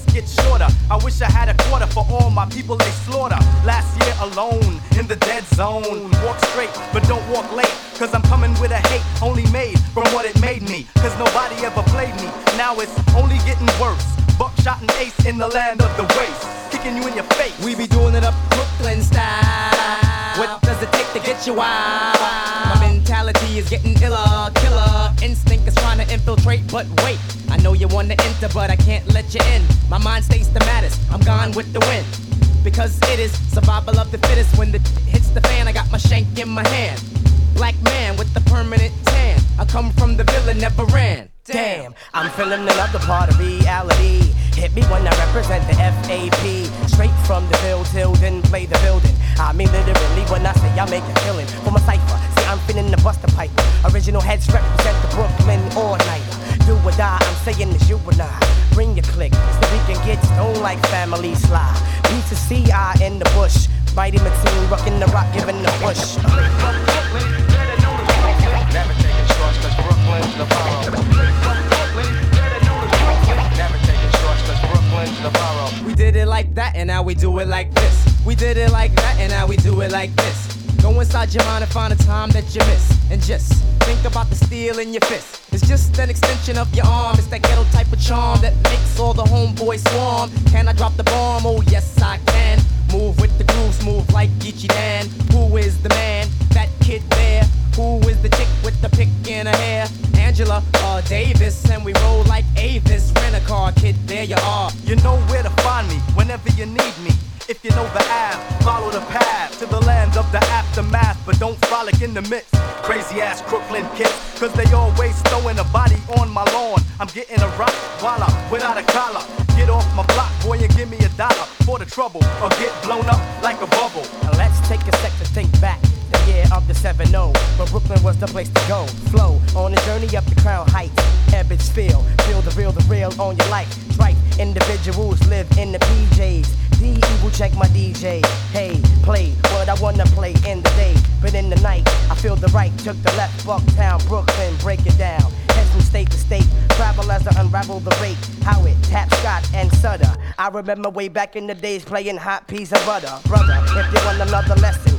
And it just gets shorter. I wish I had a quarter for all my people they slaughter. Last year alone in the dead zone. Walk straight, but don't walk late. Cause I'm coming with a hate only made from what it made me. Cause nobody ever played me. Now it's only getting worse. Buckshot and ace in the land of the waste. Kicking you in your face. We be doing it up Brooklyn style. What does it take to get you wild? Mentality is getting iller, killer. Instinct is trying to infiltrate, but wait. I know you wanna enter, but I can't let you in. My mind stays the maddest. I'm gone with the wind. Because it is survival of the fittest. When the hits the fan, I got my shank in my hand. Black man with the permanent tan. I come from the villain, never ran. Damn, I'm feeling another part of reality. Hit me when I represent the FAP. Straight from the field till then play the building. I mean literally when I say I make a killing for my cipher. I'm finna the buster pipe. Original heads represent the Brooklyn all night. Do or die, I'm saying it's you and I. Bring your click so we can get stoned like family sly. B to C, I in the bush. Mighty Mateen rocking the rock, giving the push. Never taking shorts cause Brooklyn's the borough. We did it like that and now we do it like this. We did it like that and now we do it like this. Go inside your mind and find a time that you miss. And just think about the steel in your fist. It's just an extension of your arm. It's that ghetto type of charm that makes all the homeboys swarm. Can I drop the bomb? Oh, yes, I can. Move with the groove, move like Geechee Dan. Who is the man? That kid there. Who is the chick with the pick in her hair? Angela uh, Davis, and we roll like Avis. Rent a car, kid, there you are. You know where to find me whenever you need me. If you know the Ave, follow the path to the land of the aftermath, but don't frolic in the midst. Crazy ass Crooklyn kids, cause they always throwing a body on my lawn. I'm getting a rock while without a collar. Get off my block, boy, and give me a dollar for the trouble, or get blown up like a bubble. Now let's take a sec to think back. Year of the 7 0, but Brooklyn was the place to go. Flow on a journey up the crown heights. Ebbets feel, feel the real, the real on your life. Tripe individuals live in the PJs. The evil check my DJ. Hey, play what I wanna play in the day, but in the night I feel the right. Took the left, Bucktown, Brooklyn, break it down. Head from state to state, travel as I unravel the rate. How it tap, Scott and Sutter. I remember way back in the days playing hot peas and butter. Brother, if you want another lesson,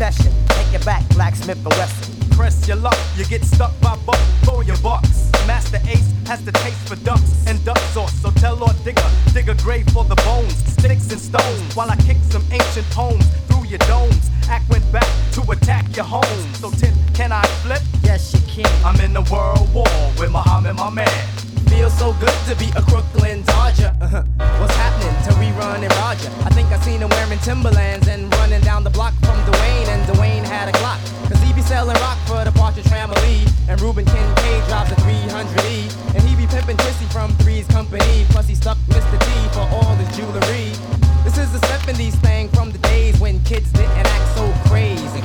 session, take it back, Blacksmith and Wesson. Press your luck, you get stuck by buck for your bucks. Masta Ace has the taste for ducks and duck sauce, so tell Lord Digga, dig a grave for the bones, sticks and stones, while I kick some ancient poems through your domes. Act went back to attack your home. So Tim, can I flip? Yes, you can. I'm in the world war with Muhammad, my man. Feels so good to be a Crooklyn Dodger. Uh-huh. What's happening to rerun and Roger? I think I seen him wearing Timberlands and running down the block from Dwayne, and Dwayne had a Glock. Cause he be selling rock for the Partridge Family. And Reuben Kincaid drives a 300E. And he be pimping Chrissy from Three's Company. Plus he stuck Mr. T for all his jewelry. This is the 70s thing from the days when kids didn't act so crazy.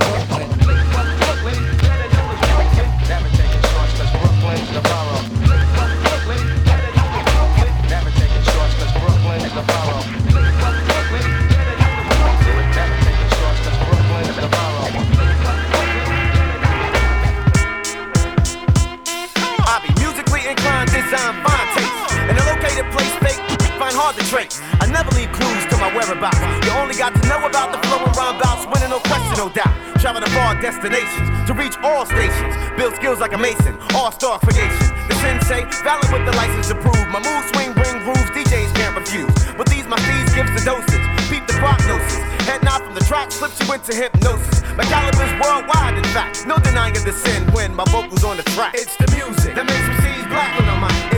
Hard to trace. I never leave clues to my whereabouts. You only got to know about the flow and rhyme bouts, winning no question, no doubt. Travel to far destinations to reach all stations. Build skills like a mason, all star creation. The sensei, valid with the license to prove. My moves swing, bring grooves, DJs can't refuse. With these, my steeds gives the dosage. Peep the prognosis. Head nod from the track, slips you into hypnosis. My caliber's worldwide, in fact. No denying the sin when my vocals on the track. It's the music that makes sees black on the mic.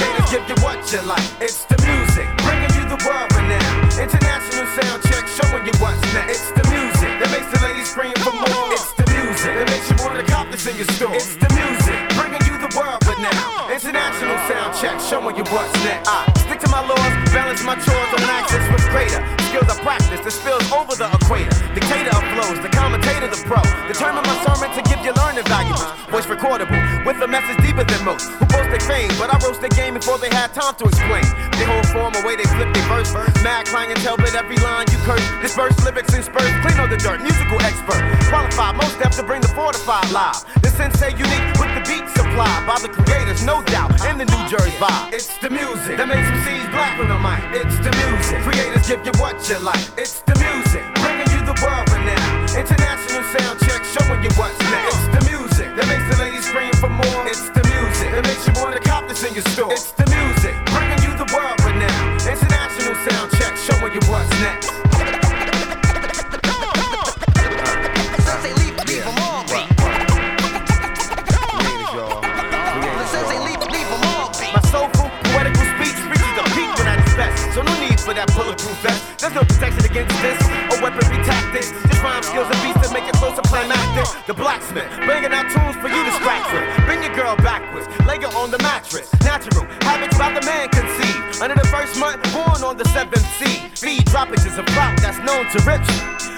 It's the music. Give you what you like. It's the music. Bringing you the world renown. International sound check showing you what's next. It's the music that makes the ladies scream for more. It's the music that makes you want to cop this in your store. It's the music. Bringing you the world renown. International sound check showing you what's next. I stick to my laws, balance my chores on access with greater. Skills I practice that spills over the equator. Before they had time to explain. They whole form, a way they flip their verse. Mad clientele, but every line you curse. Disperse lyrics and spurs, clean all the dirt. Musical expert, qualified, most depth to bring the fortified live. The sensei unique with the beat supplied by the creators, no doubt, in the New Jersey vibe. It's the music that makes sees black on the mic. It's the music. Creators give you what you like. It's the music. Bringing you the world renown. International sound check showing you what's next. It's the music that makes the ladies scream for more. It's the music that makes you want to cop this in your store. It's Bringing out tunes for you to scratch with. Bring your girl backwards, lay her on the mattress. Natural habits by the man conceived. Under the first month, born on the seventh seed. Feed is a clout that's known to rich.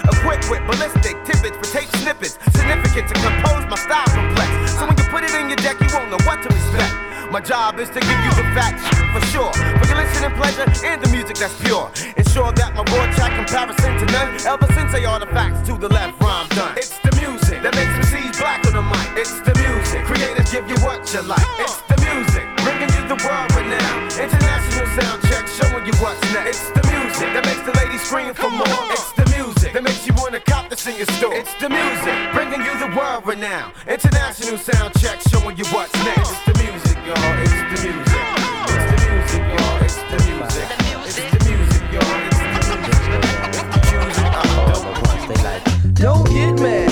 Equipped with ballistic tidbits for tape snippets. Significant to compose my style complex. So when you put it in your deck, you won't know what to expect. My job is to give you the facts for sure. For your listening pleasure and the music that's pure. Ensure that my raw track comparison to none. Ever since they artifacts to the left rhyme done. It's the music that makes them sees black on the mic. It's the music. Creators give you what you like. It's the music. Bringing you the world renown. International sound check showing you what's next. It's the music that makes the ladies scream for more. It's the music that makes you wanna cop this in your store. It's the music. Bringing you the world renown. International sound check showing you what's next. It's the music, y'all. It's the music. It's the music, y'all. It's the music. It's the music, y'all. It's the music. Don't get mad,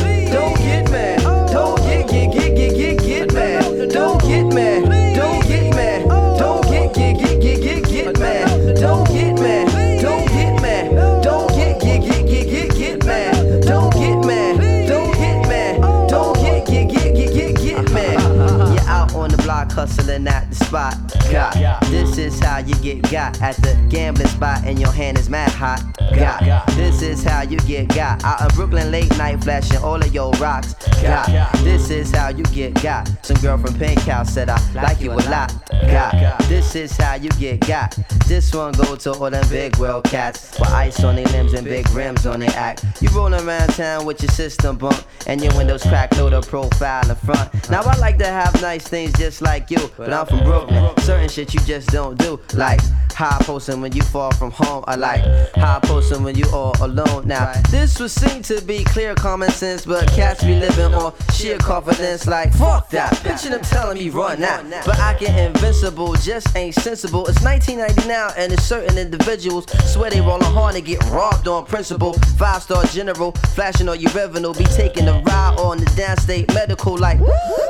get got at the gambling spot and your hand is mad hot. Got. This is how you get got. Out in Brooklyn late night flashing all of your rocks. Got. This is how you get got. Some girl from Pink House said I like you a lot. Got. This is how you get got. This one go to all them big world cats with ice on their limbs and big rims on their act. You rollin' around town with your system bump and your windows cracked, load a profile in front. Now I like to have nice things just like you, but I'm from Brooklyn. Certain shit you just don't do, like high posting when you fall from home. I like high posting when you all alone. Now this would seem to be clear common sense, but cats be living on sheer confidence. Like fuck that, picture them telling me run out, but I get invincible, just ain't sensible. It's 1990 now, and it's certain individuals swear they rollin' hard and get robbed on principle. Five star general, flashing on your revenue, be taking a ride on the downstate medical like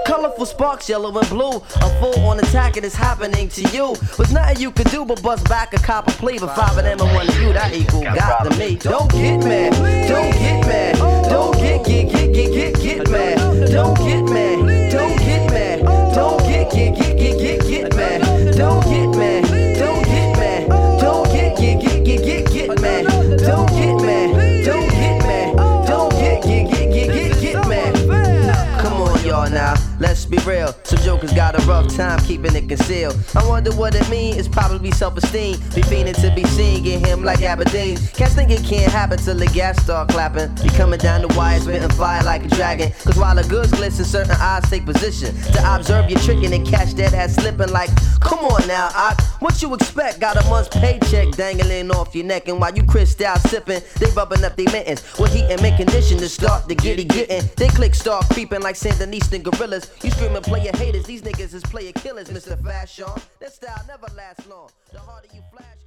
colorful sparks, yellow and blue. A full on attack and it's happening to you. Was nothing you could do but bust back a copper plea. But five of them and one of you, that equal got to me. Don't get mad, don't get mad, don't get get get get get get mad. Don't get mad, don't get mad, don't get get get get get get mad. Don't get mad, be real. Some jokers got a rough time keeping it concealed. I wonder what it mean. It's probably self-esteem. Be fiending to be seen, get him like Aberdeen. Cats think it can't happen till the gas start clapping. Be coming down the wire, spitting fire like a dragon. Cause while the goods glisten, certain eyes take position to observe your tricking and catch that ass slipping. Like, come on now, I, what you expect? Got a month's paycheck dangling off your neck, and while you crissed out sipping, they rubbing up their mittens. With heat and mint condition to start the giddy getting. They click start creeping like Sandinistan gorillas. You screaming player haters, these niggas is player killers, Mr. Fashion. That style never lasts long. The harder you flash,